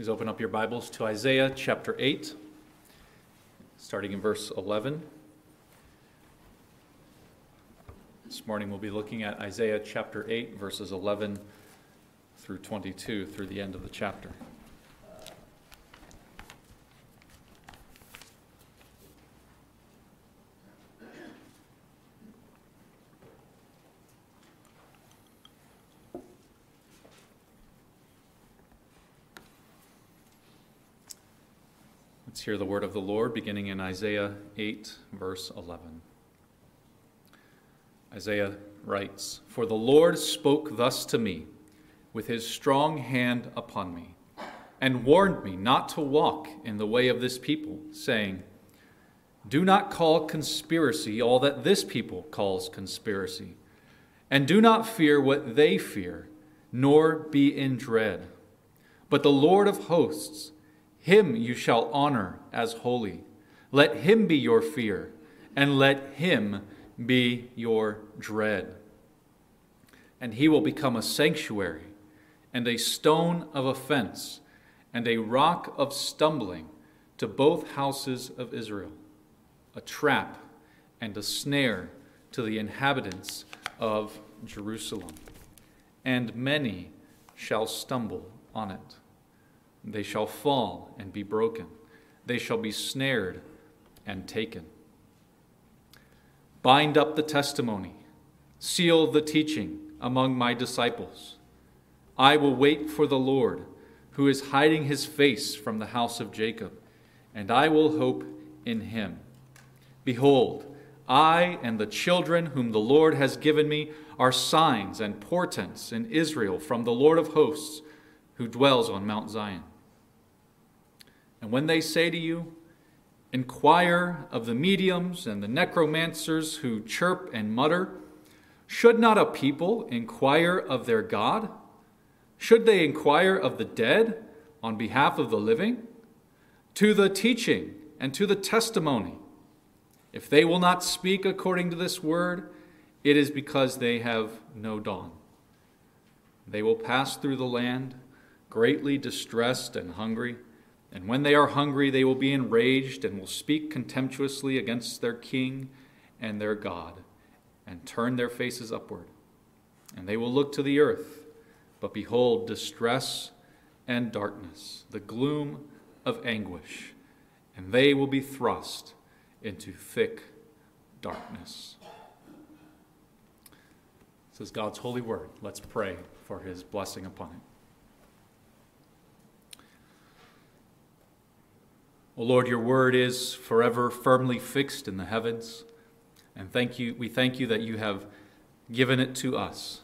Please open up your Bibles to Isaiah chapter 8, starting in verse 11. This morning we'll be looking at Isaiah chapter 8, verses 11 through 22, through the end of the chapter. Hear the word of the Lord beginning in Isaiah 8, verse 11. Isaiah writes For the Lord spoke thus to me with his strong hand upon me, and warned me not to walk in the way of this people, saying, Do not call conspiracy all that this people calls conspiracy, and do not fear what they fear, nor be in dread. But the Lord of hosts, him you shall honor as holy. Let him be your fear, and let him be your dread. And he will become a sanctuary, and a stone of offense, and a rock of stumbling to both houses of Israel, a trap and a snare to the inhabitants of Jerusalem. And many shall stumble on it. They shall fall and be broken. They shall be snared and taken. Bind up the testimony, seal the teaching among my disciples. I will wait for the Lord, who is hiding his face from the house of Jacob, and I will hope in him. Behold, I and the children whom the Lord has given me are signs and portents in Israel from the Lord of hosts, who dwells on Mount Zion. And when they say to you, Inquire of the mediums and the necromancers who chirp and mutter, should not a people inquire of their God? Should they inquire of the dead on behalf of the living? To the teaching and to the testimony. If they will not speak according to this word, it is because they have no dawn. They will pass through the land, greatly distressed and hungry. And when they are hungry, they will be enraged and will speak contemptuously against their king and their God, and turn their faces upward. And they will look to the earth, but behold, distress and darkness, the gloom of anguish, and they will be thrust into thick darkness. This is God's holy word. Let's pray for his blessing upon it. O Lord, your word is forever firmly fixed in the heavens. And thank you, we thank you that you have given it to us.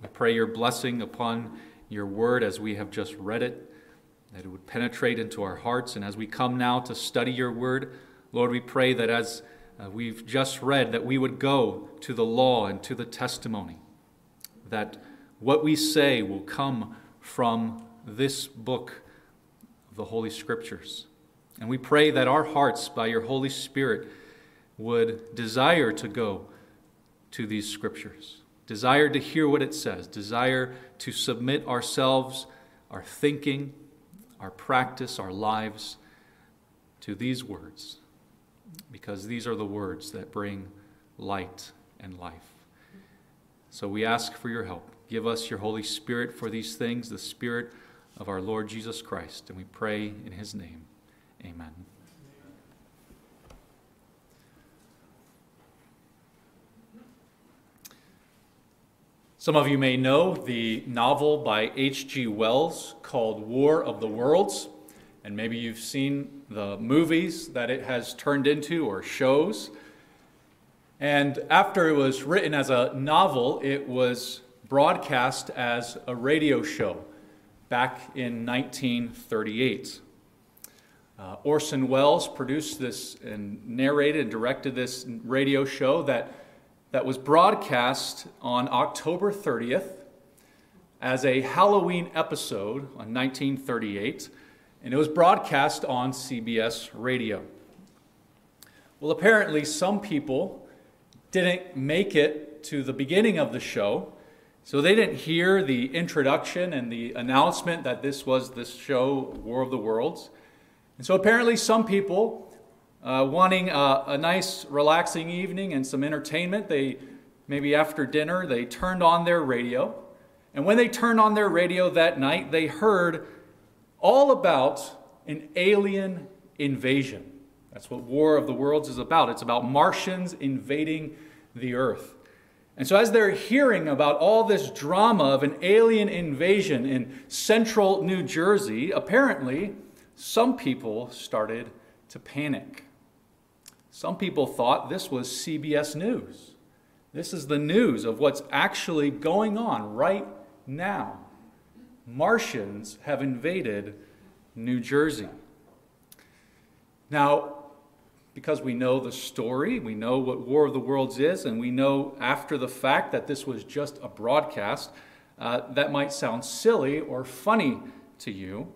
I pray your blessing upon your word as we have just read it, that it would penetrate into our hearts. And as we come now to study your word, Lord, we pray that as uh, we've just read, that we would go to the law and to the testimony, that what we say will come from this book the Holy Scriptures. And we pray that our hearts, by your Holy Spirit, would desire to go to these scriptures, desire to hear what it says, desire to submit ourselves, our thinking, our practice, our lives to these words, because these are the words that bring light and life. So we ask for your help. Give us your Holy Spirit for these things, the Spirit of our Lord Jesus Christ, and we pray in his name. Amen. Some of you may know the novel by H.G. Wells called War of the Worlds, and maybe you've seen the movies that it has turned into or shows. And after it was written as a novel, it was broadcast as a radio show back in 1938. Uh, Orson Welles produced this and narrated and directed this radio show that, that was broadcast on October 30th as a Halloween episode on 1938, and it was broadcast on CBS radio. Well, apparently, some people didn't make it to the beginning of the show So they didn't hear the introduction and the announcement that this was this show, War of the Worlds. And so apparently, some people, uh, wanting a, a nice, relaxing evening and some entertainment, they maybe after dinner, they turned on their radio. And when they turned on their radio that night, they heard all about an alien invasion. That's what War of the Worlds is about. It's about Martians invading the earth. And so, as they're hearing about all this drama of an alien invasion in central New Jersey, apparently some people started to panic. Some people thought this was CBS News. This is the news of what's actually going on right now. Martians have invaded New Jersey. Now, because we know the story, we know what War of the Worlds is, and we know after the fact that this was just a broadcast, uh, that might sound silly or funny to you.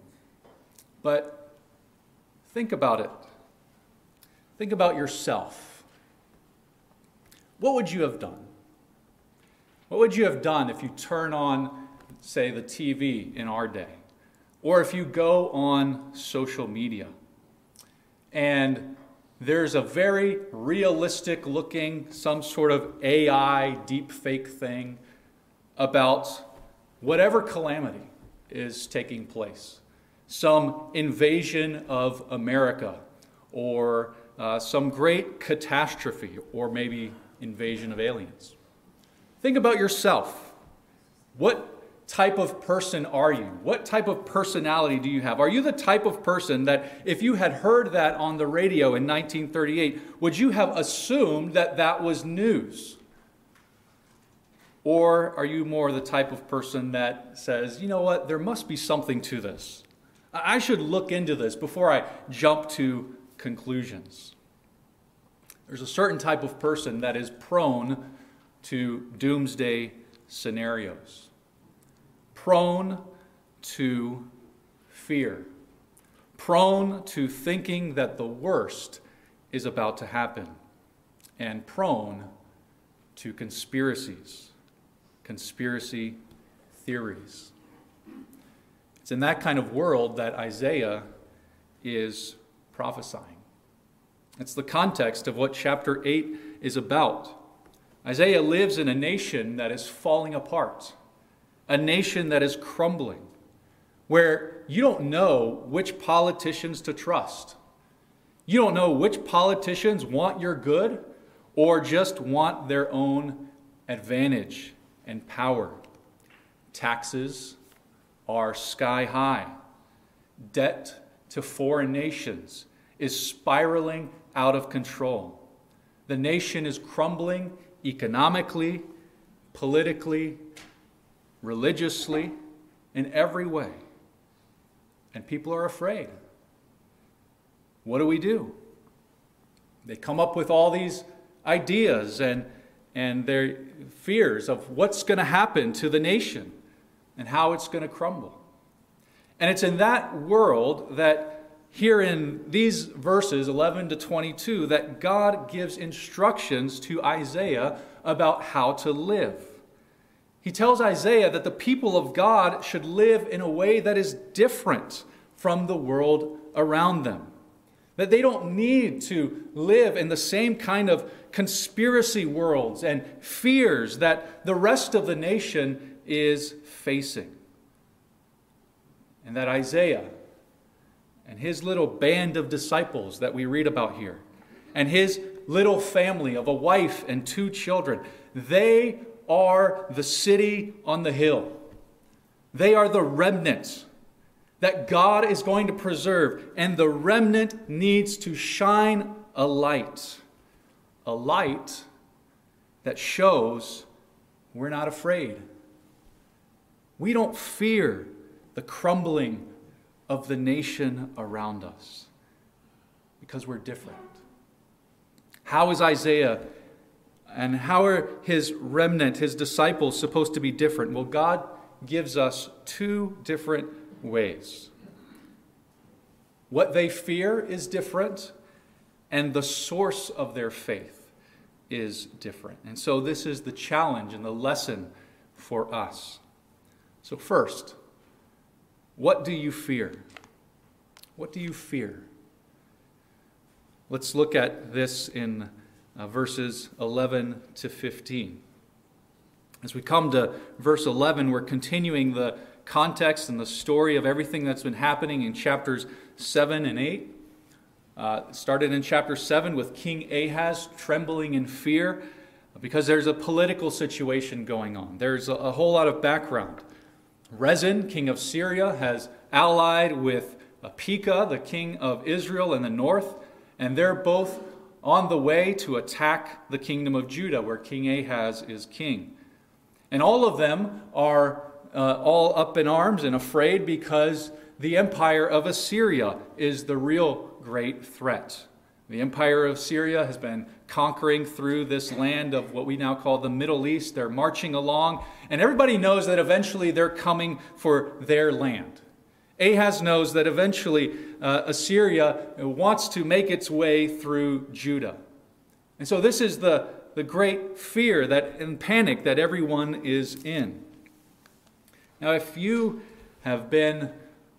But think about it. Think about yourself. What would you have done? What would you have done if you turn on, say, the TV in our day? Or if you go on social media and there's a very realistic looking, some sort of AI deep fake thing about whatever calamity is taking place. Some invasion of America, or uh, some great catastrophe, or maybe invasion of aliens. Think about yourself. What type of person are you? What type of personality do you have? Are you the type of person that, if you had heard that on the radio in 1938, would you have assumed that that was news? Or are you more the type of person that says, you know what, there must be something to this? I should look into this before I jump to conclusions. There's a certain type of person that is prone to doomsday scenarios prone to fear, prone to thinking that the worst is about to happen, and prone to conspiracies, conspiracy theories. It's in that kind of world that Isaiah is prophesying. It's the context of what chapter 8 is about. Isaiah lives in a nation that is falling apart a nation that is crumbling, where you don't know which politicians to trust. You don't know which politicians want your good or just want their own advantage and power. Taxes are sky high. Debt to foreign nations is spiraling out of control. The nation is crumbling economically, politically, religiously, in every way. And people are afraid. What do we do? They come up with all these ideas and, and their fears of what's going to happen to the nation and how it's going to crumble. And it's in that world that, here in these verses 11 to 22, that God gives instructions to Isaiah about how to live. He tells Isaiah that the people of God should live in a way that is different from the world around them. That they don't need to live in the same kind of conspiracy worlds and fears that the rest of the nation is facing. And that Isaiah and his little band of disciples that we read about here, and his little family of a wife and two children, they are the city on the hill. They are the remnant that God is going to preserve, and the remnant needs to shine a light. A light that shows we're not afraid. We don't fear the crumbling of the nation around us because we're different. How is Isaiah and how are his remnant, his disciples, supposed to be different? Well, God gives us two different ways. What they fear is different, and the source of their faith is different. And so, this is the challenge and the lesson for us. So, first, what do you fear? What do you fear? Let's look at this in uh, verses 11 to 15. As we come to verse 11, we're continuing the context and the story of everything that's been happening in chapters 7 and 8. Uh, started in chapter 7 with King Ahaz trembling in fear because there's a political situation going on. There's a, a whole lot of background. Rezin, king of Syria, has allied with Pekah, the king of Israel in the north, and they're both on the way to attack the kingdom of Judah, where King Ahaz is king. And all of them are uh, all up in arms and afraid because the empire of Assyria is the real great threat. The empire of Assyria has been conquering through this land of what we now call the Middle East. They're marching along, and everybody knows that eventually they're coming for their land. Ahaz knows that eventually uh, Assyria wants to make its way through Judah. And so this is the, the great fear that, and panic that everyone is in. Now, if you have been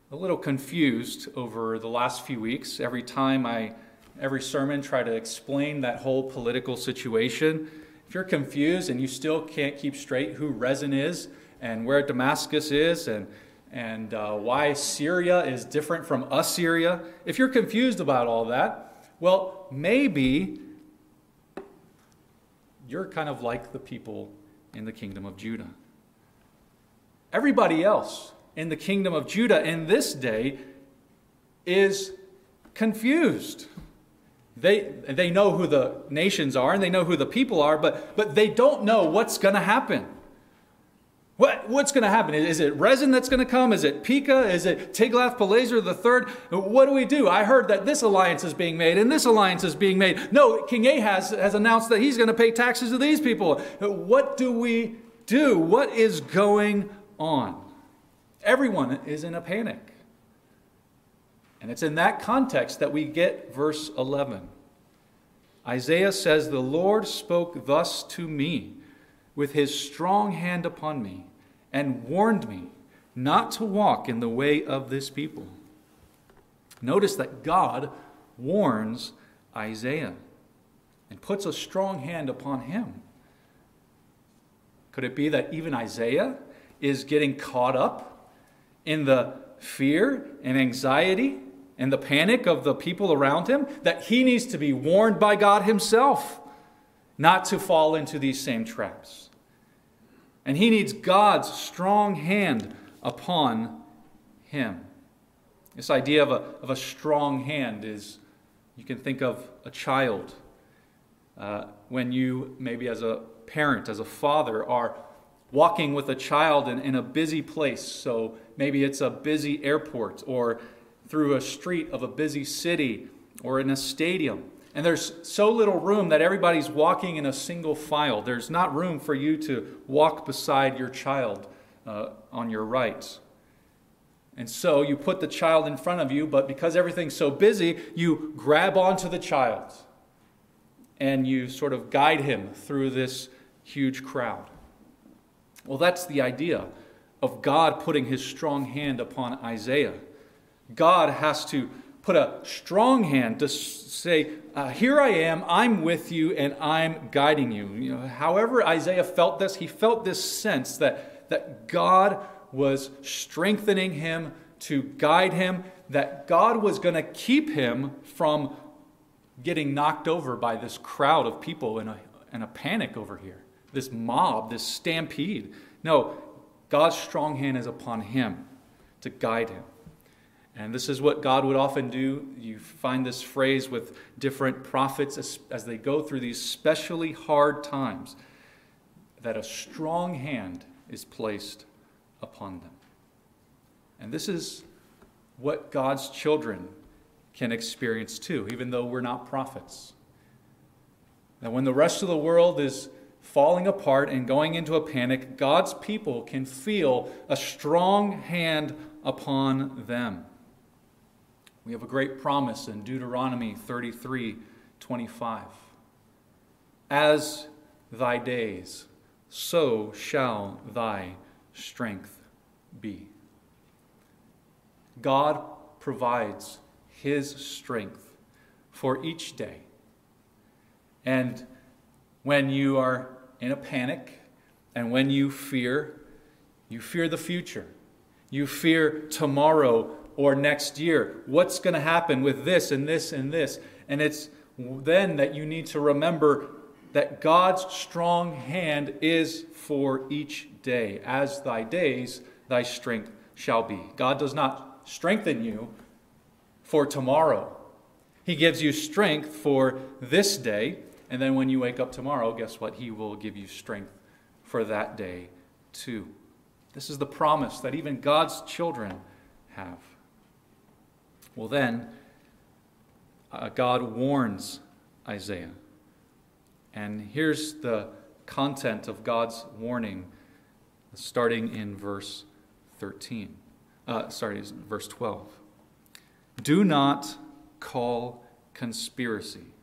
a little confused over the last few weeks, every time I, every sermon, try to explain that whole political situation, if you're confused and you still can't keep straight who Rezin is and where Damascus is and and uh, why Syria is different from Assyria, if you're confused about all that, well, maybe you're kind of like the people in the kingdom of Judah. Everybody else in the kingdom of Judah in this day is confused. They, they know who the nations are and they know who the people are, but, but they don't know what's going to happen. What, what's going to happen? Is it Rezin that's going to come? Is it Pekah? Is it Tiglath-Pileser III? What do we do? I heard that this alliance is being made and this alliance is being made. No, King Ahaz has announced that he's going to pay taxes to these people. What do we do? What is going on? Everyone is in a panic. And it's in that context that we get verse 11. Isaiah says, The Lord spoke thus to me with his strong hand upon me and warned me not to walk in the way of this people. Notice that God warns Isaiah and puts a strong hand upon him. Could it be that even Isaiah is getting caught up in the fear and anxiety and the panic of the people around him? That he needs to be warned by God himself not to fall into these same traps. And he needs God's strong hand upon him. This idea of a, of a strong hand is, you can think of a child. Uh, when you, maybe as a parent, as a father, are walking with a child in, in a busy place. So maybe it's a busy airport or through a street of a busy city or in a stadium. And there's so little room that everybody's walking in a single file. There's not room for you to walk beside your child uh, on your right. And so you put the child in front of you, but because everything's so busy, you grab onto the child and you sort of guide him through this huge crowd. Well, that's the idea of God putting his strong hand upon Isaiah. God has to put a strong hand to say, uh, Here I am, I'm with you, and I'm guiding you. you know, however, Isaiah felt this, he felt this sense that, that God was strengthening him to guide him, that God was going to keep him from getting knocked over by this crowd of people in a, in a panic over here, this mob, this stampede. No, God's strong hand is upon him to guide him. And this is what God would often do. You find this phrase with different prophets as, as, they go through these specially hard times that a strong hand is placed upon them. And this is what God's children can experience too, even though we're not prophets. That when the rest of the world is falling apart and going into a panic, God's people can feel a strong hand upon them. We have a great promise in Deuteronomy 33 25. As thy days, so shall thy strength be. God provides his strength for each day. And when you are in a panic and when you fear, you fear the future. You fear tomorrow or next year. What's going to happen with this and this and this? And it's then that you need to remember that God's strong hand is for each day. As thy days, thy strength shall be. God does not strengthen you for tomorrow. He gives you strength for this day, and then when you wake up tomorrow, guess what? He will give you strength for that day too. This is the promise that even God's children have. Well, then, uh, God warns Isaiah. And here's the content of God's warning, starting in verse 13. Uh, sorry, verse 12. Do not call conspiracy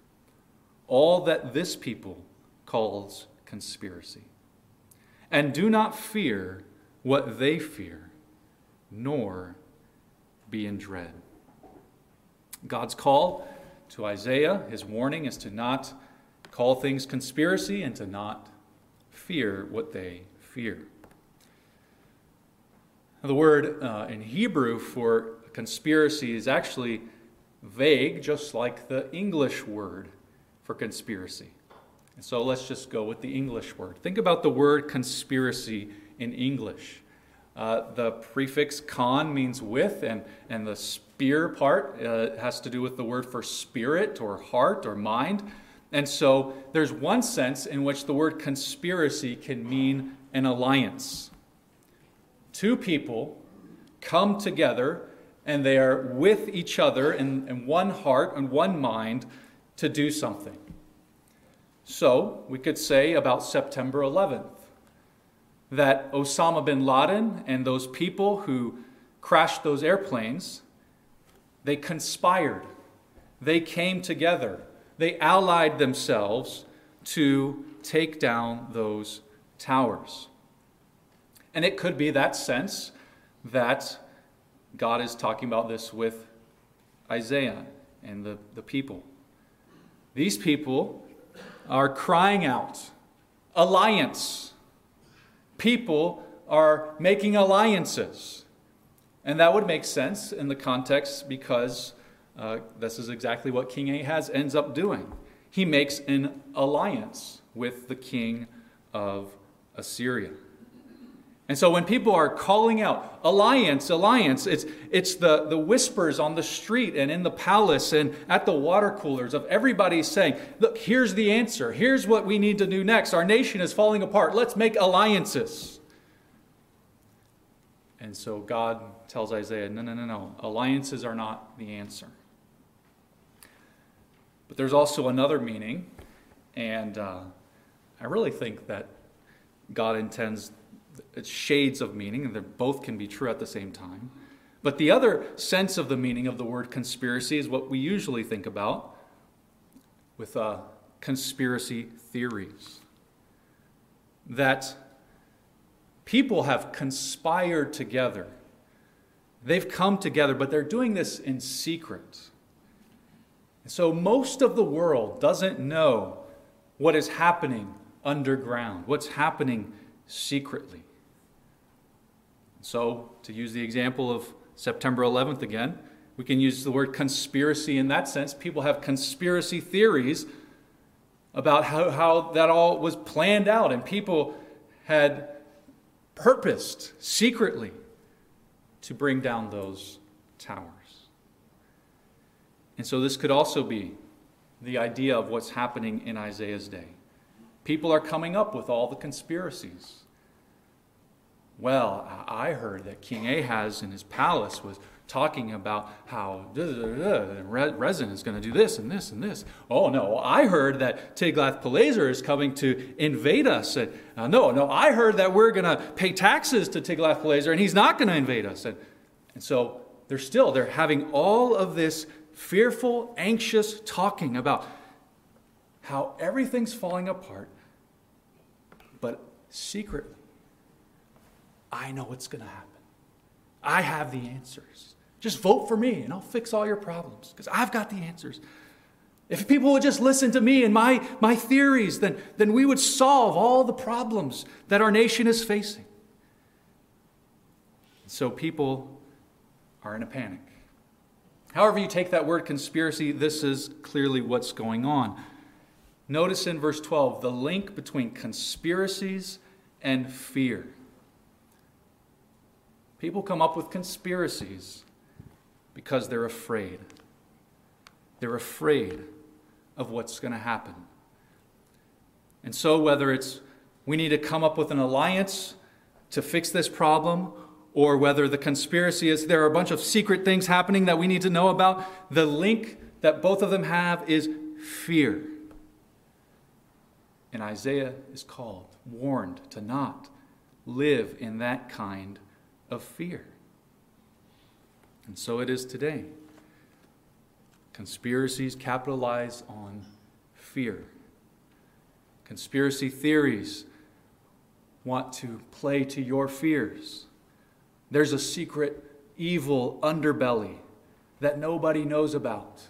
all that this people calls conspiracy. And do not fear what they fear, nor be in dread. God's call to Isaiah, his warning is to not call things conspiracy and to not fear what they fear. The word uh, in Hebrew for conspiracy is actually vague, just like the English word for conspiracy. And so let's just go with the English word. Think about the word conspiracy in English. Uh, the prefix con means with, and, and the spear part uh, has to do with the word for spirit or heart or mind. And so there's one sense in which the word conspiracy can mean an alliance. Two people come together and they are with each other in, in one heart and one mind to do something. So we could say about September 11th that Osama bin Laden and those people who crashed those airplanes, they conspired. They came together. They allied themselves to take down those towers. And it could be that sense that God is talking about this with Isaiah and the, the people. These people are crying out, alliance people are making alliances. And that would make sense in the context because uh, this is exactly what King Ahaz ends up doing. He makes an alliance with the king of Assyria. And so when people are calling out, alliance, alliance, it's, it's the, the whispers on the street and in the palace and at the water coolers of everybody saying, look, here's the answer. Here's what we need to do next. Our nation is falling apart. Let's make alliances. And so God tells Isaiah, no, no, no, no. Alliances are not the answer. But there's also another meaning, and uh, I really think that God intends shades of meaning, and they both can be true at the same time. But the other sense of the meaning of the word conspiracy is what we usually think about with uh, conspiracy theories. That people have conspired together. They've come together, but they're doing this in secret. So most of the world doesn't know what is happening underground, what's happening secretly. So, to use the example of September 11th again, we can use the word conspiracy in that sense. People have conspiracy theories about how, how that all was planned out, and people had purposed secretly to bring down those towers. And so, this could also be the idea of what's happening in Isaiah's day. People are coming up with all the conspiracies. Well, I heard that King Ahaz in his palace was talking about how Rezin is going to do this and this and this. Oh no, I heard that Tiglath-Pileser is coming to invade us. And, uh, no, no, I heard that we're going to pay taxes to Tiglath-Pileser and he's not going to invade us. And, and so they're still they're having all of this fearful, anxious talking about how everything's falling apart, but secretly, I know what's going to happen. I have the answers. Just vote for me and I'll fix all your problems because I've got the answers. If people would just listen to me and my, my theories, then, then we would solve all the problems that our nation is facing. So people are in a panic. However, you take that word conspiracy, this is clearly what's going on. Notice in verse 12 the link between conspiracies and fear. People come up with conspiracies because they're afraid. They're afraid of what's going to happen. And so, whether it's we need to come up with an alliance to fix this problem, or whether the conspiracy is there are a bunch of secret things happening that we need to know about, the link that both of them have is fear. And Isaiah is called, warned to not live in that kind of fear. And so it is today. Conspiracies capitalize on fear. Conspiracy theories want to play to your fears. There's a secret evil underbelly that nobody knows about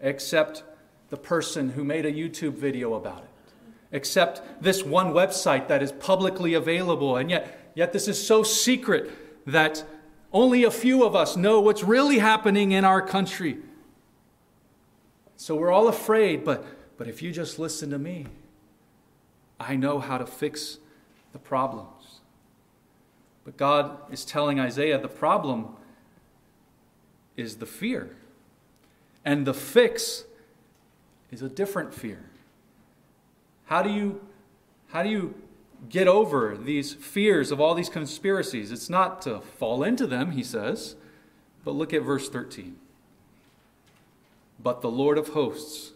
except the person who made a YouTube video about it, except this one website that is publicly available. And yet, yet this is so secret that only a few of us know what's really happening in our country. So we're all afraid, but, but if you just listen to me, I know how to fix the problems. But God is telling Isaiah the problem is the fear. And the fix is a different fear. How do you, how do you get over these fears of all these conspiracies? It's not to fall into them, he says. But look at verse 13 but the Lord of hosts.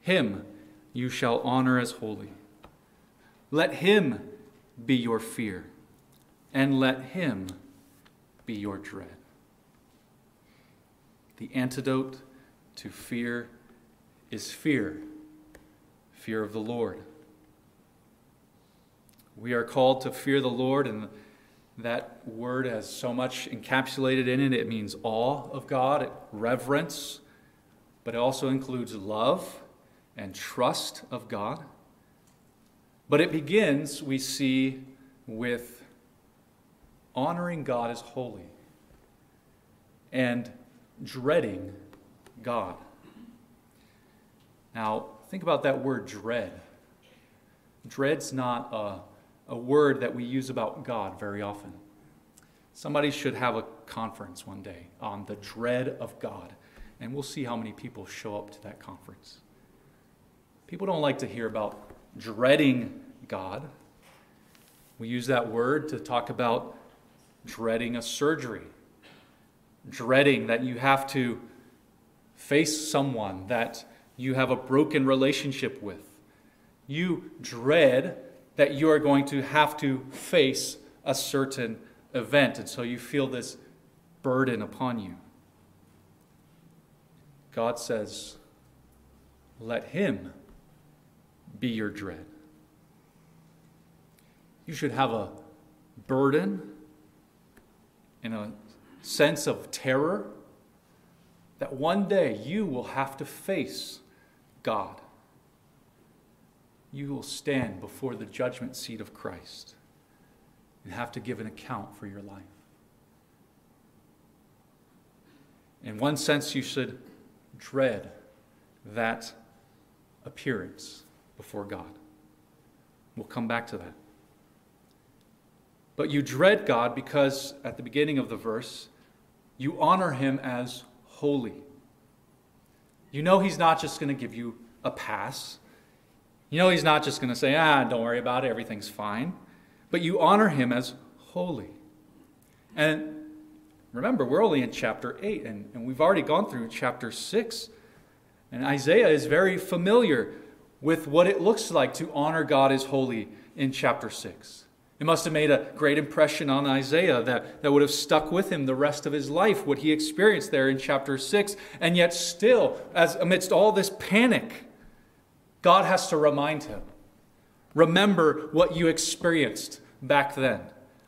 Him you shall honor as holy. Let him be your fear, and let him be your dread. The antidote to fear is fear, fear of the Lord. We are called to fear the Lord, and that word has so much encapsulated in it. It means awe of God, reverence, but it also includes love and trust of God. But it begins, we see, with honoring God as holy and dreading God. Now, think about that word dread. Dread's not a, a word that we use about God very often. Somebody should have a conference one day on the dread of God and we'll see how many people show up to that conference. People don't like to hear about dreading God. We use that word to talk about dreading a surgery, dreading that you have to face someone that you have a broken relationship with. You dread that you are going to have to face a certain event, and so you feel this burden upon you. God says, let Him be your dread. You should have a burden and a sense of terror that one day you will have to face God. You will stand before the judgment seat of Christ and have to give an account for your life. In one sense, you should dread that appearance before God. We'll come back to that. But you dread God because at the beginning of the verse, you honor him as holy. You know he's not just going to give you a pass. You know he's not just going to say, ah, don't worry about it, everything's fine. But you honor him as holy. And Remember, we're only in chapter 8, and, and we've already gone through chapter 6. And Isaiah is very familiar with what it looks like to honor God as holy in chapter 6. It must have made a great impression on Isaiah that, that would have stuck with him the rest of his life, what he experienced there in chapter 6. And yet, still, as amidst all this panic, God has to remind him Remember what you experienced back then.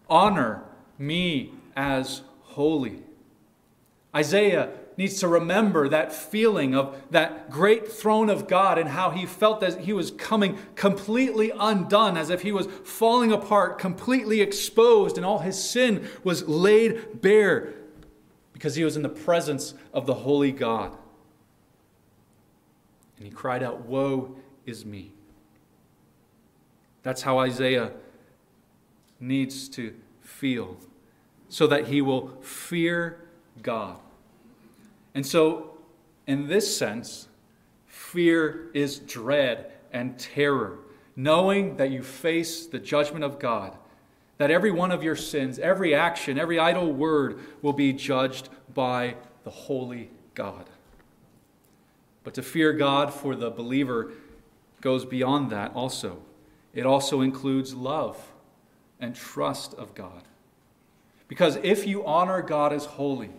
Honor me as holy. Isaiah needs to remember that feeling of that great throne of God and how he felt that he was coming completely undone, as if he was falling apart, completely exposed, and all his sin was laid bare because he was in the presence of the holy God. And he cried out, Woe is me. That's how Isaiah needs to feel, so that he will fear God. And so, in this sense, fear is dread and terror, knowing that you face the judgment of God, that every one of your sins, every action, every idle word will be judged by the holy God. But to fear God for the believer goes beyond that also. It also includes love and trust of God. Because if you honor God as holy,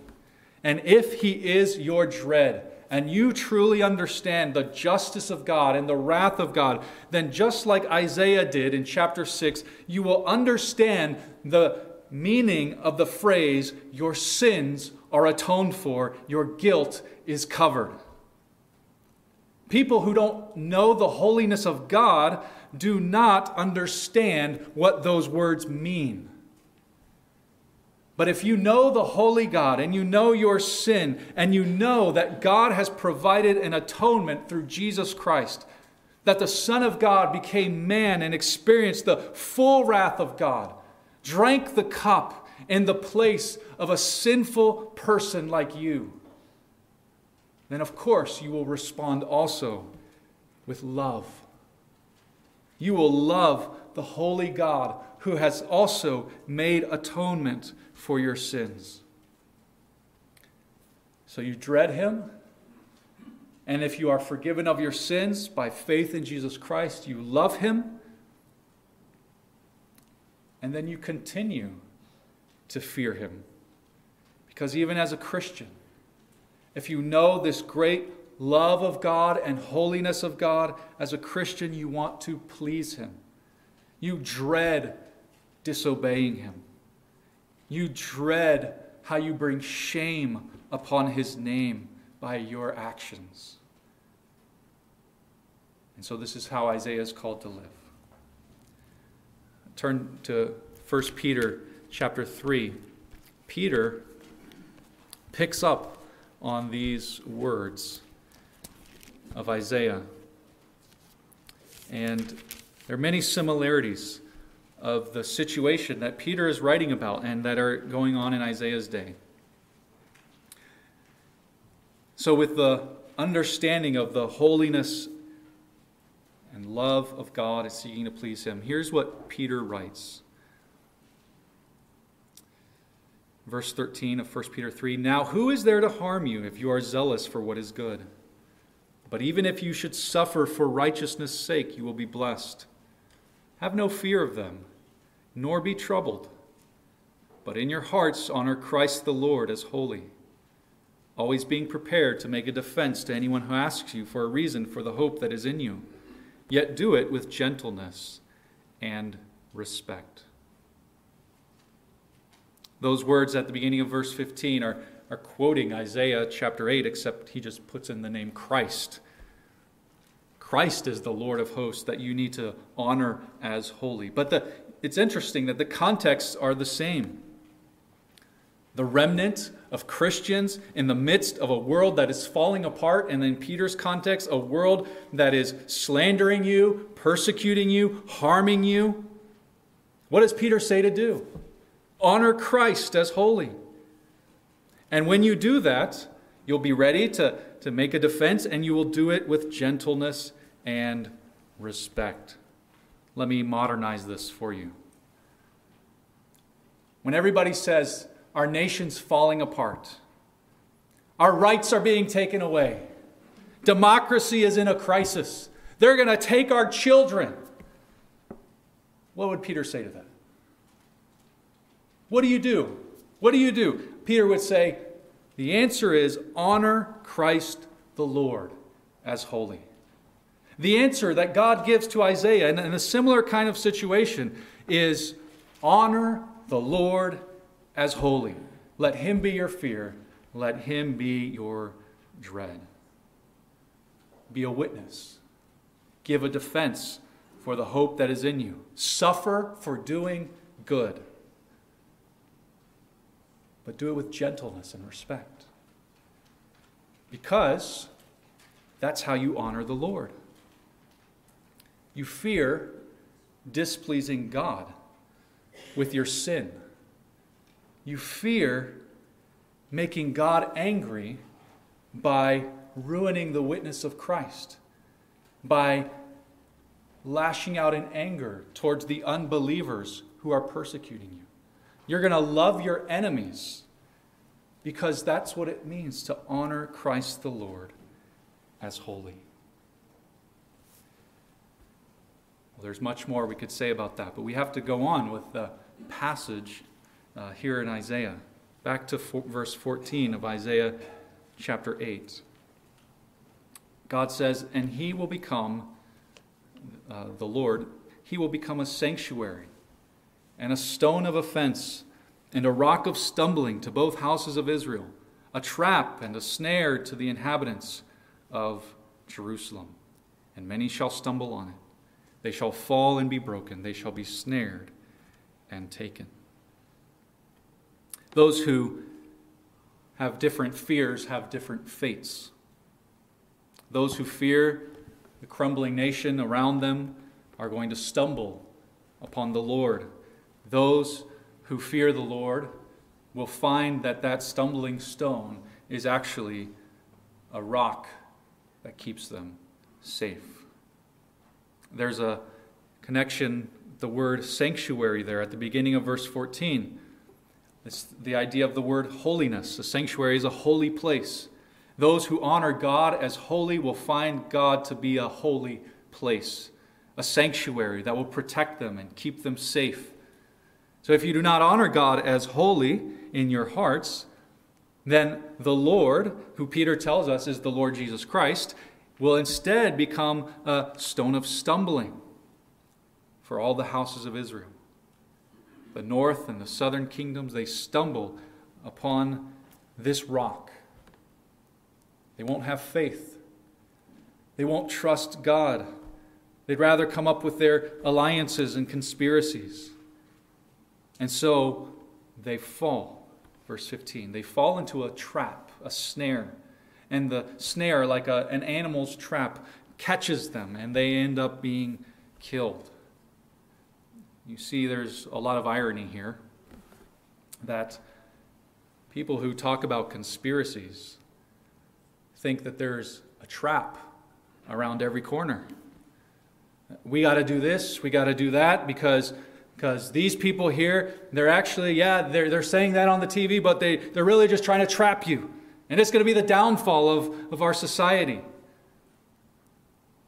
and if He is your dread, and you truly understand the justice of God and the wrath of God, then just like Isaiah did in chapter 6, you will understand the meaning of the phrase, Your sins are atoned for, your guilt is covered. People who don't know the holiness of God do not understand what those words mean. But if you know the holy God and you know your sin and you know that God has provided an atonement through Jesus Christ, that the Son of God became man and experienced the full wrath of God, drank the cup in the place of a sinful person like you, then of course you will respond also with love. You will love the holy God who has also made atonement for your sins. So you dread him. And if you are forgiven of your sins by faith in Jesus Christ, you love him. And then you continue to fear him. Because even as a Christian, if you know this great love of God and holiness of God, as a Christian, you want to please him. You dread disobeying him. You dread how you bring shame upon his name by your actions. And so, this is how Isaiah is called to live. Turn to 1 Peter chapter 3. Peter picks up on these words of Isaiah. And there are many similarities of the situation that Peter is writing about and that are going on in Isaiah's day. So, with the understanding of the holiness and love of God and seeking to please Him, here's what Peter writes. Verse 13 of 1 Peter 3 Now, who is there to harm you if you are zealous for what is good? But even if you should suffer for righteousness' sake, you will be blessed. Have no fear of them nor be troubled, but in your hearts honor Christ the Lord as holy, always being prepared to make a defense to anyone who asks you for a reason for the hope that is in you, yet do it with gentleness and respect. Those words at the beginning of verse 15 are, are quoting Isaiah chapter 8, except he just puts in the name Christ. Christ is the Lord of hosts that you need to honor as holy. But the it's interesting that the contexts are the same. The remnant of Christians in the midst of a world that is falling apart, and in Peter's context, a world that is slandering you, persecuting you, harming you. What does Peter say to do? Honor Christ as holy. And when you do that, you'll be ready to, to make a defense, and you will do it with gentleness and respect. Let me modernize this for you. When everybody says our nation's falling apart, our rights are being taken away, democracy is in a crisis, they're going to take our children, what would Peter say to that? What do you do? What do you do? Peter would say, the answer is honor Christ the Lord as holy. The answer that God gives to Isaiah in, in a similar kind of situation is honor the Lord as holy. Let him be your fear, let him be your dread. Be a witness, give a defense for the hope that is in you, suffer for doing good. But do it with gentleness and respect. Because that's how you honor the Lord. You fear displeasing God with your sin. You fear making God angry by ruining the witness of Christ, by lashing out in anger towards the unbelievers who are persecuting you. You're going to love your enemies because that's what it means to honor Christ the Lord as holy. Well, there's much more we could say about that, but we have to go on with the passage uh, here in Isaiah. Back to for, verse 14 of Isaiah chapter 8. God says, And he will become, uh, the Lord, he will become a sanctuary and a stone of offense and a rock of stumbling to both houses of Israel, a trap and a snare to the inhabitants of Jerusalem. And many shall stumble on it. They shall fall and be broken. They shall be snared and taken. Those who have different fears have different fates. Those who fear the crumbling nation around them are going to stumble upon the Lord. Those who fear the Lord will find that that stumbling stone is actually a rock that keeps them safe. There's a connection, the word sanctuary there at the beginning of verse 14. It's the idea of the word holiness. A sanctuary is a holy place. Those who honor God as holy will find God to be a holy place, a sanctuary that will protect them and keep them safe. So if you do not honor God as holy in your hearts, then the Lord, who Peter tells us is the Lord Jesus Christ, will instead become a stone of stumbling for all the houses of Israel. The north and the southern kingdoms, they stumble upon this rock. They won't have faith. They won't trust God. They'd rather come up with their alliances and conspiracies. And so they fall. Verse 15. They fall into a trap, a snare and the snare, like a, an animal's trap, catches them and they end up being killed. You see, there's a lot of irony here that people who talk about conspiracies think that there's a trap around every corner. We got to do this, we got to do that because because these people here, they're actually, yeah, they're, they're saying that on the TV, but they, they're really just trying to trap you. And it's going to be the downfall of, of our society.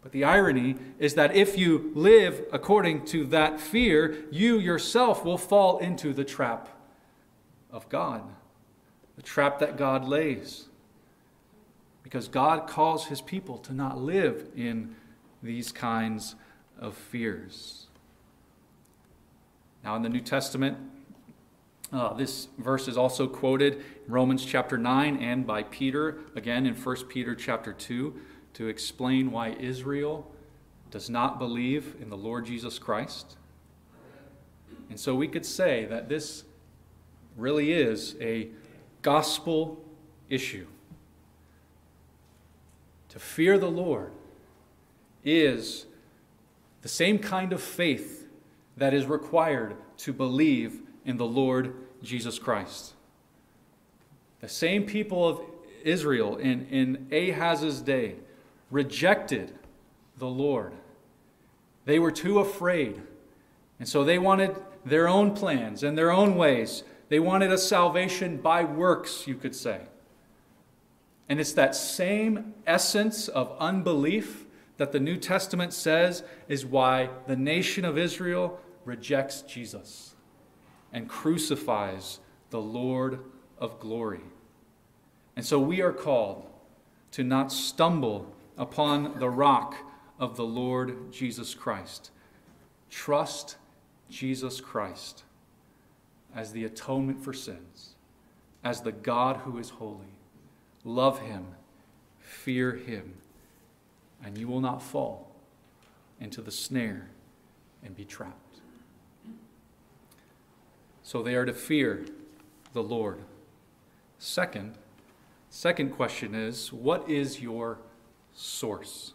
But the irony is that if you live according to that fear, you yourself will fall into the trap of God, the trap that God lays. Because God calls his people to not live in these kinds of fears. Now, in the New Testament, uh, this verse is also quoted in Romans chapter 9 and by Peter, again in 1 Peter chapter 2, to explain why Israel does not believe in the Lord Jesus Christ. And so we could say that this really is a gospel issue. To fear the Lord is the same kind of faith that is required to believe in the Lord Jesus Christ. The same people of Israel in, in Ahaz's day rejected the Lord. They were too afraid. And so they wanted their own plans and their own ways. They wanted a salvation by works, you could say. And it's that same essence of unbelief that the New Testament says is why the nation of Israel rejects Jesus and crucifies the Lord of glory. And so we are called to not stumble upon the rock of the Lord Jesus Christ. Trust Jesus Christ as the atonement for sins, as the God who is holy. Love him, fear him, and you will not fall into the snare and be trapped. So they are to fear the Lord. Second, second question is what is your source?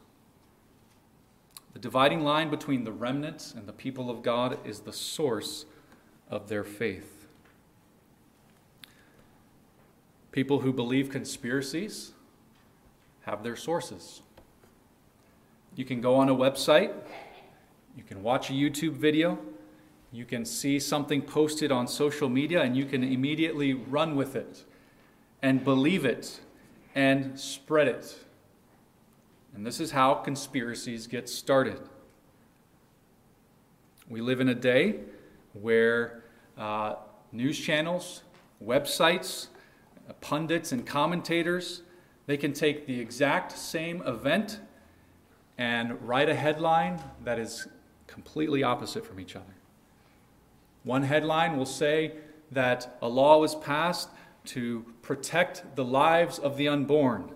The dividing line between the remnant and the people of God is the source of their faith. People who believe conspiracies have their sources. You can go on a website, you can watch a YouTube video, you can see something posted on social media, and you can immediately run with it and believe it and spread it. And this is how conspiracies get started. We live in a day where uh, news channels, websites, pundits, and commentators they can take the exact same event and write a headline that is completely opposite from each other. One headline will say that a law was passed to protect the lives of the unborn.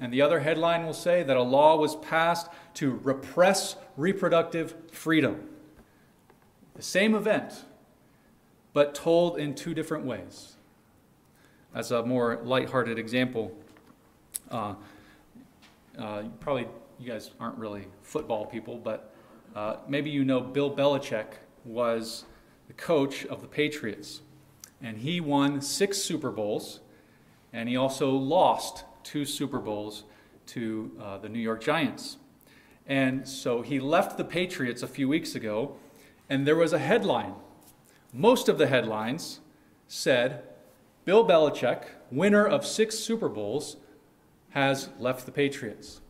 And the other headline will say that a law was passed to repress reproductive freedom. The same event, but told in two different ways. As a more lighthearted example, uh, uh, probably you guys aren't really football people, but uh, maybe you know Bill Belichick was the coach of the Patriots. And he won six Super Bowls, and he also lost two Super Bowls to uh, the New York Giants. And so he left the Patriots a few weeks ago, and there was a headline. Most of the headlines said Bill Belichick, winner of six Super Bowls, has left the Patriots.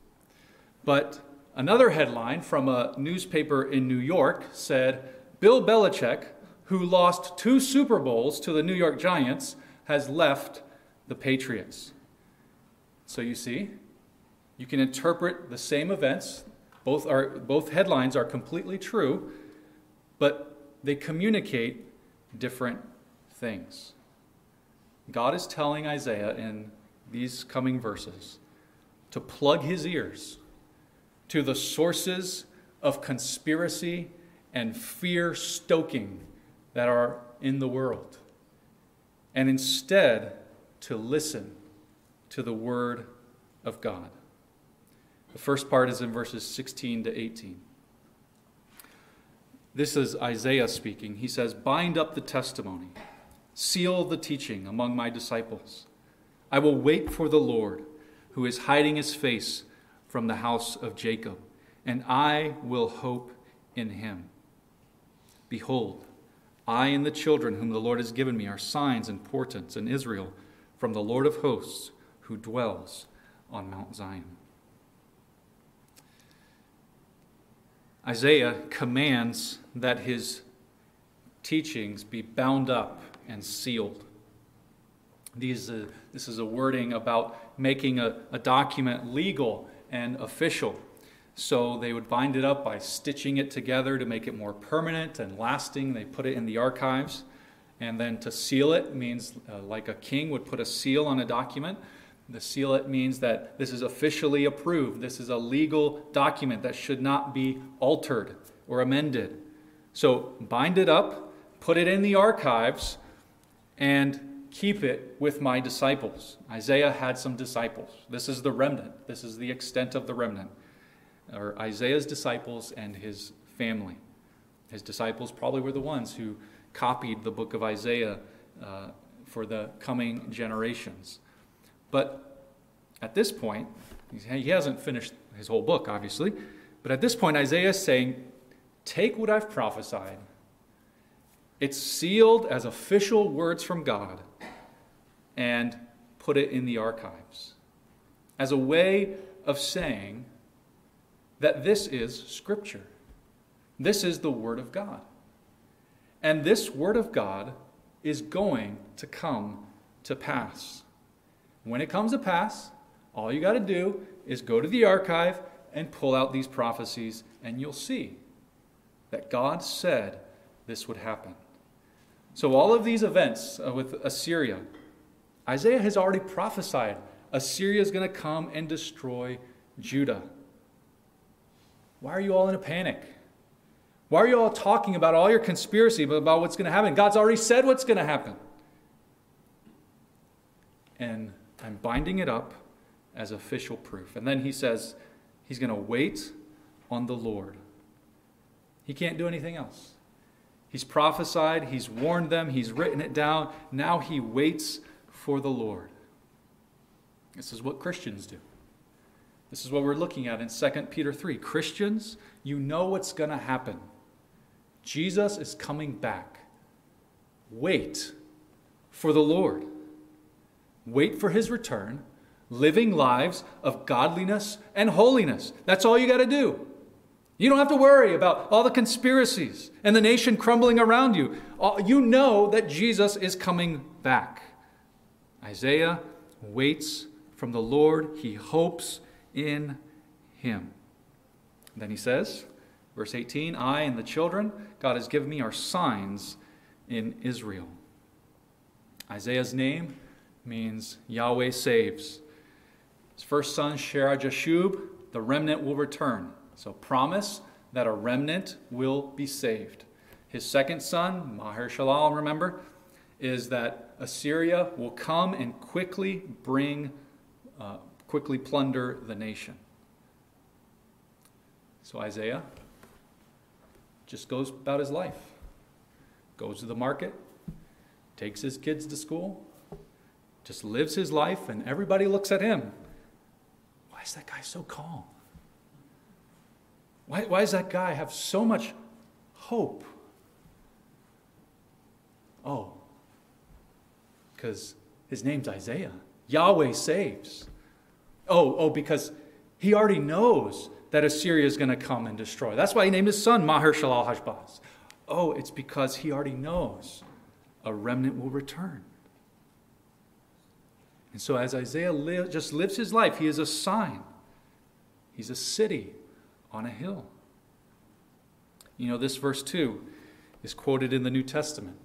But another headline from a newspaper in New York said Bill Belichick, who lost two Super Bowls to the New York Giants, has left the Patriots. So you see, you can interpret the same events. Both, are, both headlines are completely true, but they communicate different things. God is telling Isaiah in these coming verses to plug his ears to the sources of conspiracy and fear stoking that are in the world, and instead to listen to the Word of God. The first part is in verses 16 to 18. This is Isaiah speaking. He says, Bind up the testimony, seal the teaching among my disciples. I will wait for the Lord, who is hiding his face from the house of Jacob, and I will hope in him. Behold, I and the children whom the Lord has given me are signs and portents in Israel from the Lord of hosts who dwells on Mount Zion. Isaiah commands that his teachings be bound up and sealed. These, uh, this is a wording about making a, a document legal and official. So they would bind it up by stitching it together to make it more permanent and lasting. They put it in the archives. And then to seal it means uh, like a king would put a seal on a document. The seal it means that this is officially approved. This is a legal document that should not be altered or amended. So bind it up, put it in the archives, and keep it with my disciples. Isaiah had some disciples. This is the remnant. This is the extent of the remnant. Or Isaiah's disciples and his family. His disciples probably were the ones who copied the book of Isaiah uh, for the coming generations. But at this point, he hasn't finished his whole book, obviously, but at this point, Isaiah is saying, Take what I've prophesied. It's sealed as official words from God and put it in the archives as a way of saying that this is Scripture. This is the Word of God. And this Word of God is going to come to pass. When it comes to pass, all you got to do is go to the archive and pull out these prophecies, and you'll see that God said this would happen. So, all of these events uh, with Assyria, Isaiah has already prophesied Assyria is going to come and destroy Judah. Why are you all in a panic? Why are you all talking about all your conspiracy about what's going to happen? God's already said what's going to happen. And I'm binding it up as official proof. And then he says he's going to wait on the Lord. He can't do anything else. He's prophesied, he's warned them, he's written it down. Now he waits for the Lord. This is what Christians do. This is what we're looking at in 2 Peter 3. Christians, you know what's going to happen. Jesus is coming back. Wait for the Lord. Wait for his return, living lives of godliness and holiness. That's all you got to do. You don't have to worry about all the conspiracies and the nation crumbling around you. Uh, you know that Jesus is coming back. Isaiah waits from the Lord, he hopes in him. then he says, verse 18 I and the children God has given me are signs in Israel. Isaiah's name means Yahweh saves. His first son, Shear Jashub, the remnant will return. So, promise that a remnant will be saved. His second son, Maher Shalal, remember, is that Assyria will come and quickly bring, uh, quickly plunder the nation. So, Isaiah just goes about his life, goes to the market, takes his kids to school, just lives his life, and everybody looks at him. Why is that guy so calm? Why, why does that guy have so much hope? Oh, because his name's Isaiah. Yahweh saves. Oh, oh, because he already knows that Assyria is going to come and destroy. That's why he named his son Maher-shalal Hashbaz. Oh, it's because he already knows a remnant will return. And so, as Isaiah just lives his life, he is a sign. He's a city on a hill. You know, this verse 2 is quoted in the New Testament.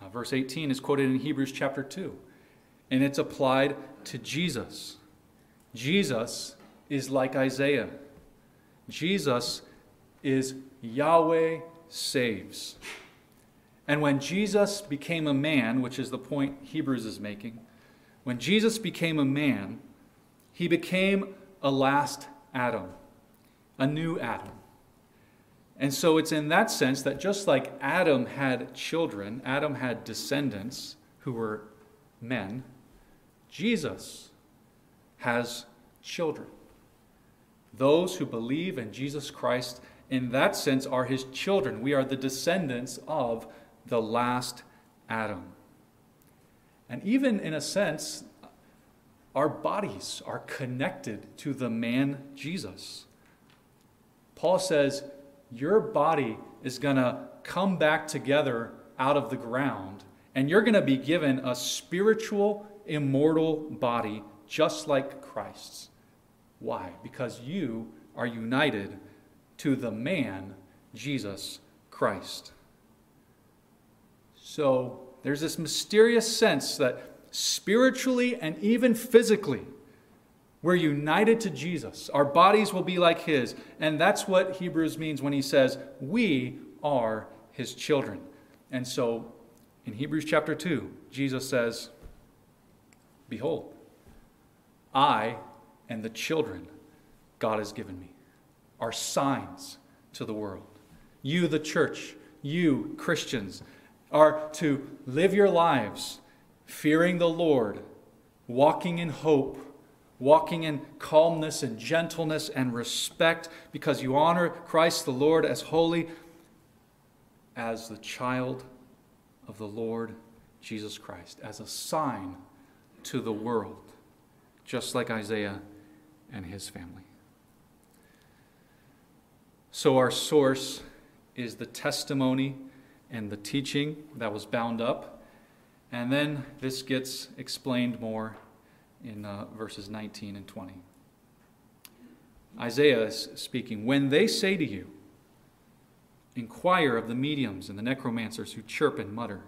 Uh, verse 18 is quoted in Hebrews chapter 2, and it's applied to Jesus. Jesus is like Isaiah. Jesus is Yahweh saves. And when Jesus became a man, which is the point Hebrews is making, when Jesus became a man, he became a last Adam a new Adam. And so it's in that sense that just like Adam had children, Adam had descendants who were men, Jesus has children. Those who believe in Jesus Christ, in that sense, are his children. We are the descendants of the last Adam. And even in a sense, our bodies are connected to the man Jesus. Paul says, Your body is going to come back together out of the ground, and you're going to be given a spiritual, immortal body just like Christ's. Why? Because you are united to the man, Jesus Christ. So there's this mysterious sense that spiritually and even physically, we're united to Jesus. Our bodies will be like his. And that's what Hebrews means when he says, We are his children. And so in Hebrews chapter 2, Jesus says, Behold, I and the children God has given me are signs to the world. You, the church, you, Christians, are to live your lives fearing the Lord, walking in hope walking in calmness and gentleness and respect because you honor Christ the Lord as holy, as the child of the Lord Jesus Christ, as a sign to the world, just like Isaiah and his family. So, our source is the testimony and the teaching that was bound up. And then this gets explained more in uh, verses 19 and 20. Isaiah is speaking. When they say to you, Inquire of the mediums and the necromancers who chirp and mutter,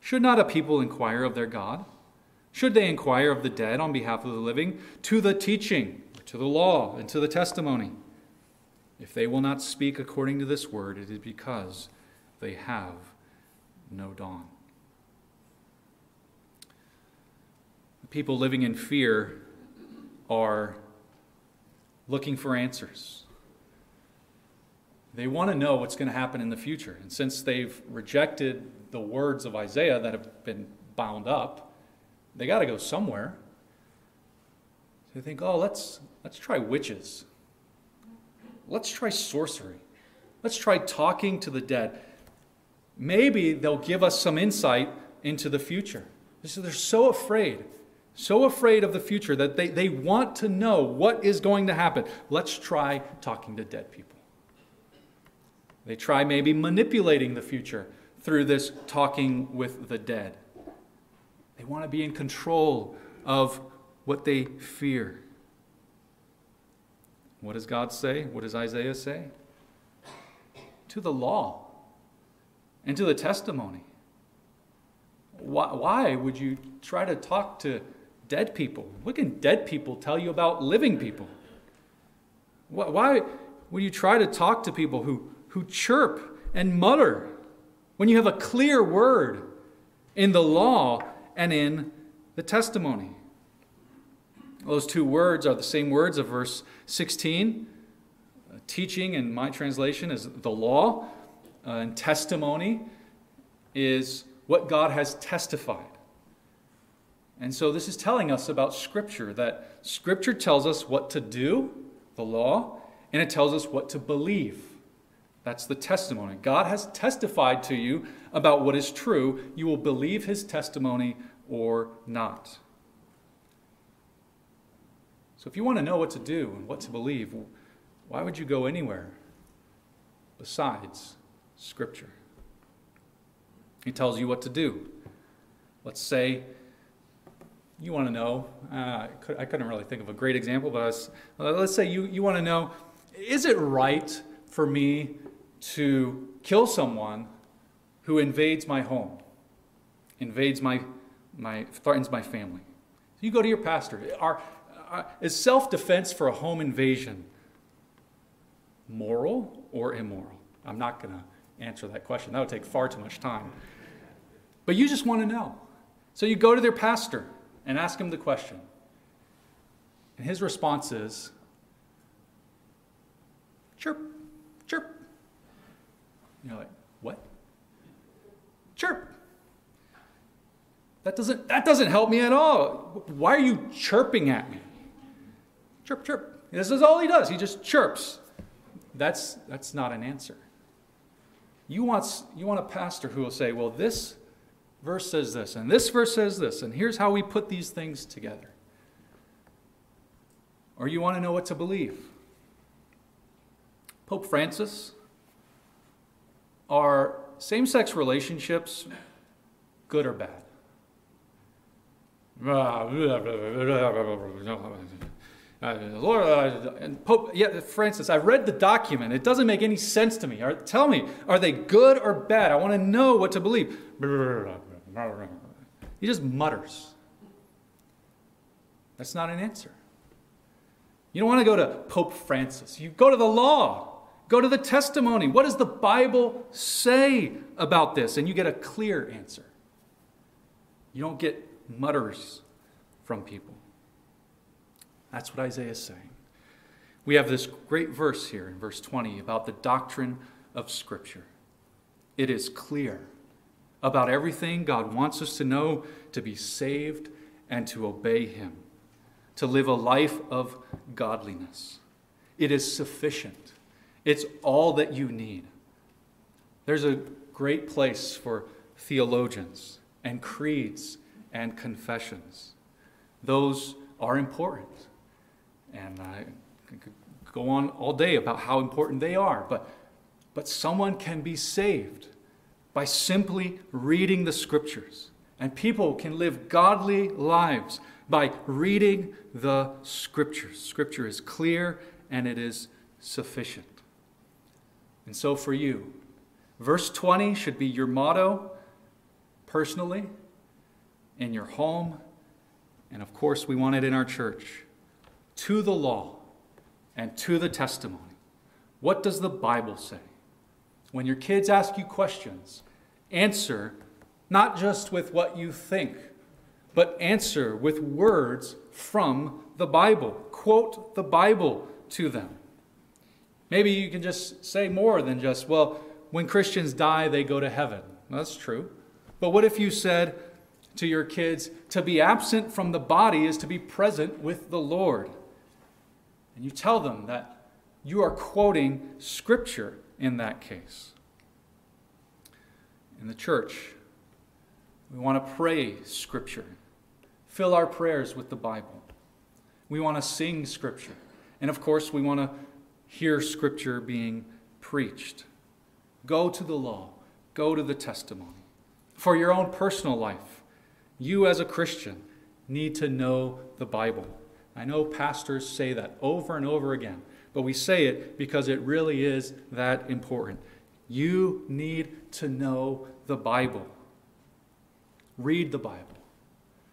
should not a people inquire of their God? Should they inquire of the dead on behalf of the living? To the teaching, to the law, and to the testimony. If they will not speak according to this word, it is because they have no dawn. People living in fear are looking for answers. They want to know what's going to happen in the future. And since they've rejected the words of Isaiah that have been bound up, they got to go somewhere. So they think, oh, let's, let's try witches. Let's try sorcery. Let's try talking to the dead. Maybe they'll give us some insight into the future. So they're so afraid, so afraid of the future that they, they want to know what is going to happen. Let's try talking to dead people. They try maybe manipulating the future through this talking with the dead. They want to be in control of what they fear. What does God say? What does Isaiah say? To the law and to the testimony. Why, why would you try to talk to dead people? What can dead people tell you about living people? Why would you try to talk to people who, who chirp and mutter when you have a clear word in the law and in the testimony? Those two words are the same words of verse 16. Teaching, in my translation, is the law, uh, and testimony is what God has testified. And so this is telling us about Scripture that Scripture tells us what to do, the law, and it tells us what to believe. That's the testimony. God has testified to you about what is true. You will believe his testimony or not. So, if you want to know what to do and what to believe, why would you go anywhere besides Scripture? He tells you what to do. Let's say you want to know, uh, I couldn't really think of a great example, but was, uh, let's say you, you want to know is it right for me to kill someone who invades my home, invades my, my threatens my family? You go to your pastor. Are, is self defense for a home invasion moral or immoral? I'm not going to answer that question. That would take far too much time. But you just want to know. So you go to their pastor and ask him the question. And his response is chirp. You're like, what? Chirp. That doesn't, that doesn't help me at all. Why are you chirping at me? Chirp, chirp. This is all he does. He just chirps. That's, that's not an answer. You want, you want a pastor who will say, well, this verse says this, and this verse says this, and here's how we put these things together. Or you want to know what to believe. Pope Francis, are same sex relationships good or bad? Lord, uh, and Pope, yeah, Francis, I read the document. It doesn't make any sense to me. Are, tell me, are they good or bad? I want to know what to believe. He just mutters. That's not an answer. You don't want to go to Pope Francis. You go to the law, go to the testimony. What does the Bible say about this? And you get a clear answer. You don't get mutters from people. That's what Isaiah is saying. We have this great verse here in verse 20 about the doctrine of Scripture. It is clear about everything God wants us to know to be saved and to obey Him, to live a life of godliness. It is sufficient, it's all that you need. There's a great place for theologians and creeds and confessions. Those are important. And I could go on all day about how important they are. But, but someone can be saved by simply reading the scriptures. And people can live godly lives by reading the scriptures. Scripture is clear and it is sufficient. And so for you, verse 20 should be your motto personally, in your home, and of course, we want it in our church. To the law and to the testimony. What does the Bible say? When your kids ask you questions, answer not just with what you think, but answer with words from the Bible. Quote the Bible to them. Maybe you can just say more than just, well, when Christians die, they go to heaven. that's true. But what if you said to your kids, to be absent from the body is to be present with the Lord? And you tell them that you are quoting Scripture in that case. In the church, we want to pray Scripture, fill our prayers with the Bible. We want to sing Scripture. And of course, we want to hear Scripture being preached. Go to the law, go to the testimony. For your own personal life, you as a Christian need to know the Bible. I know pastors say that over and over again, but we say it because it really is that important. You need to know the Bible. Read the Bible.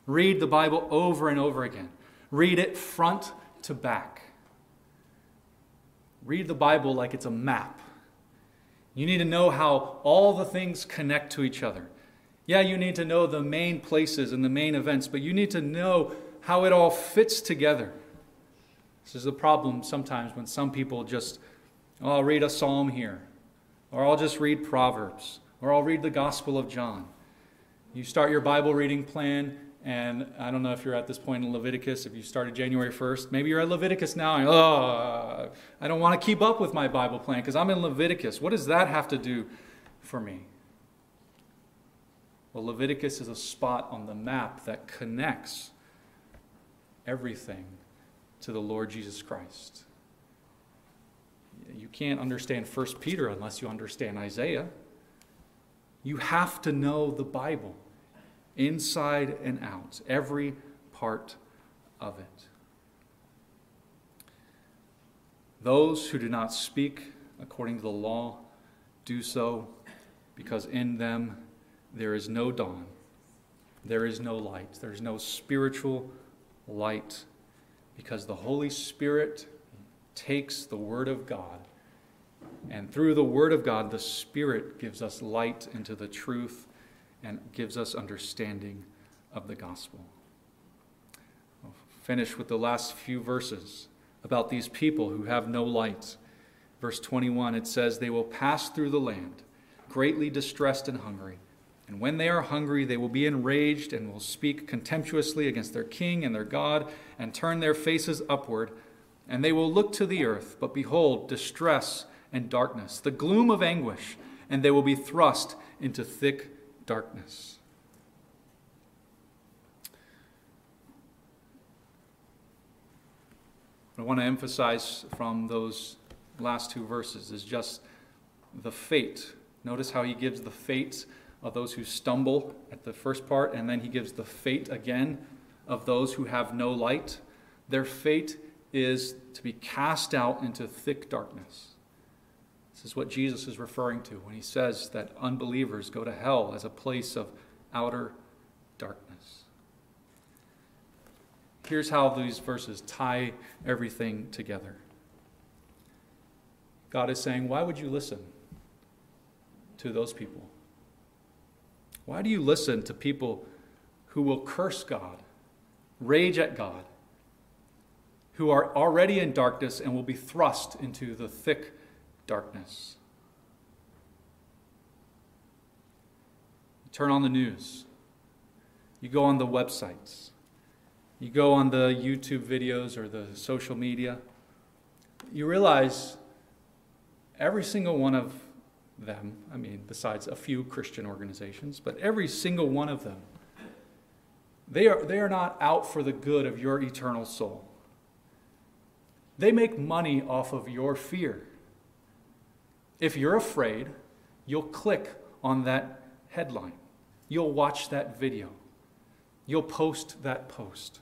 Read the Bible over and over again. Read it front to back. Read the Bible like it's a map. You need to know how all the things connect to each other. Yeah, you need to know the main places and the main events, but you need to know how it all fits together. This is the problem sometimes when some people just, oh, I'll read a psalm here, or I'll just read Proverbs, or I'll read the Gospel of John. You start your Bible reading plan, and I don't know if you're at this point in Leviticus, if you started January 1st. Maybe you're at Leviticus now. And, oh, I don't want to keep up with my Bible plan because I'm in Leviticus. What does that have to do for me? Well, Leviticus is a spot on the map that connects everything to the Lord Jesus Christ. You can't understand 1 Peter unless you understand Isaiah. You have to know the Bible inside and out, every part of it. Those who do not speak according to the law do so because in them there is no dawn, there is no light, there is no spiritual light because the Holy Spirit takes the Word of God. And through the Word of God, the Spirit gives us light into the truth and gives us understanding of the gospel. I'll finish with the last few verses about these people who have no light. Verse 21, it says, They will pass through the land, greatly distressed and hungry. And when they are hungry, they will be enraged and will speak contemptuously against their king and their God and turn their faces upward. And they will look to the earth, but behold, distress and darkness, the gloom of anguish, and they will be thrust into thick darkness. What I want to emphasize from those last two verses is just the fate. Notice how he gives the fate of those who stumble at the first part, and then he gives the fate again of those who have no light. Their fate is to be cast out into thick darkness. This is what Jesus is referring to when he says that unbelievers go to hell as a place of outer darkness. Here's how these verses tie everything together. God is saying, Why would you listen to those people? Why do you listen to people who will curse God, rage at God, who are already in darkness and will be thrust into the thick darkness. You turn on the news. You go on the websites. You go on the YouTube videos or the social media. You realize every single one of them, I mean, besides a few Christian organizations, but every single one of them, they are, they are not out for the good of your eternal soul. They make money off of your fear. If you're afraid, you'll click on that headline. You'll watch that video. You'll post that post.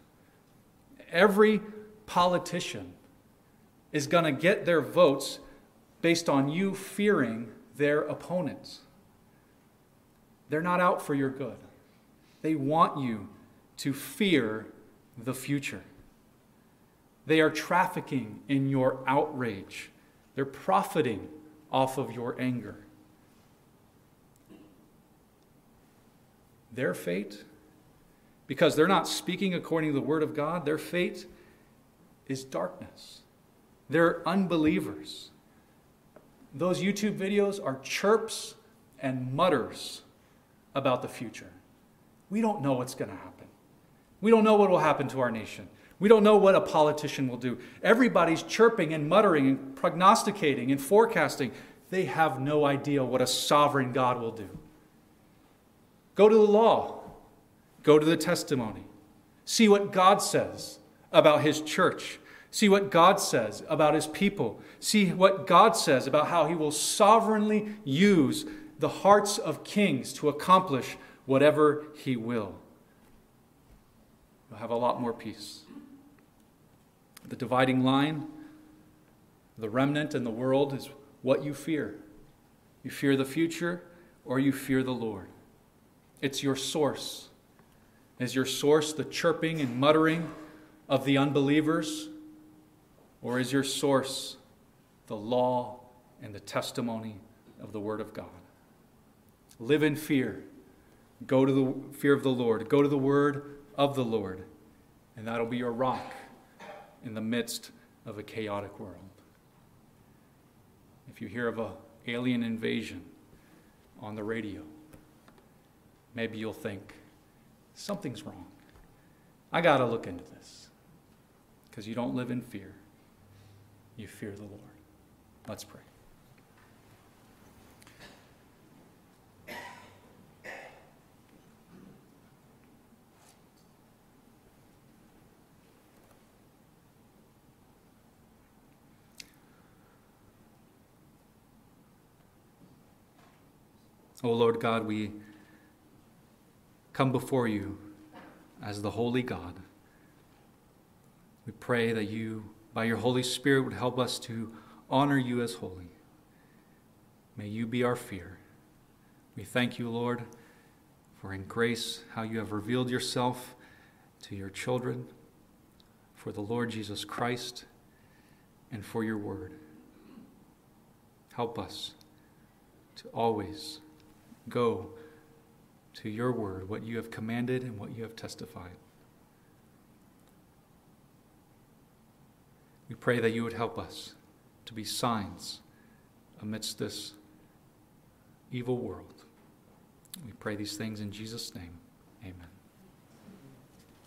Every politician is going to get their votes based on you fearing their opponents. They're not out for your good. They want you to fear the future. They are trafficking in your outrage. They're profiting off of your anger. Their fate, because they're not speaking according to the word of God, their fate is darkness. They're unbelievers. Those YouTube videos are chirps and mutters about the future. We don't know what's going to happen. We don't know what will happen to our nation. We don't know what a politician will do. Everybody's chirping and muttering and prognosticating and forecasting. They have no idea what a sovereign God will do. Go to the law, go to the testimony, see what God says about his church, see what God says about his people, see what God says about how he will sovereignly use the hearts of kings to accomplish whatever he will. You'll have a lot more peace. The dividing line, the remnant and the world is what you fear. You fear the future or you fear the Lord. It's your source. Is your source the chirping and muttering of the unbelievers? Or is your source the law and the testimony of the Word of God? Live in fear. Go to the fear of the Lord. Go to the Word of the Lord. And that'll be your rock in the midst of a chaotic world. If you hear of an alien invasion on the radio, maybe you'll think, something's wrong. I got to look into this. Because you don't live in fear, you fear the Lord. Let's pray. O oh Lord God, we come before you as the holy God. We pray that you, by your Holy Spirit, would help us to honor you as holy. May you be our fear. We thank you, Lord, for in grace how you have revealed yourself to your children, for the Lord Jesus Christ, and for your word. Help us to always go to your word, what you have commanded and what you have testified. We pray that you would help us to be signs amidst this evil world. We pray these things in Jesus' name. Amen.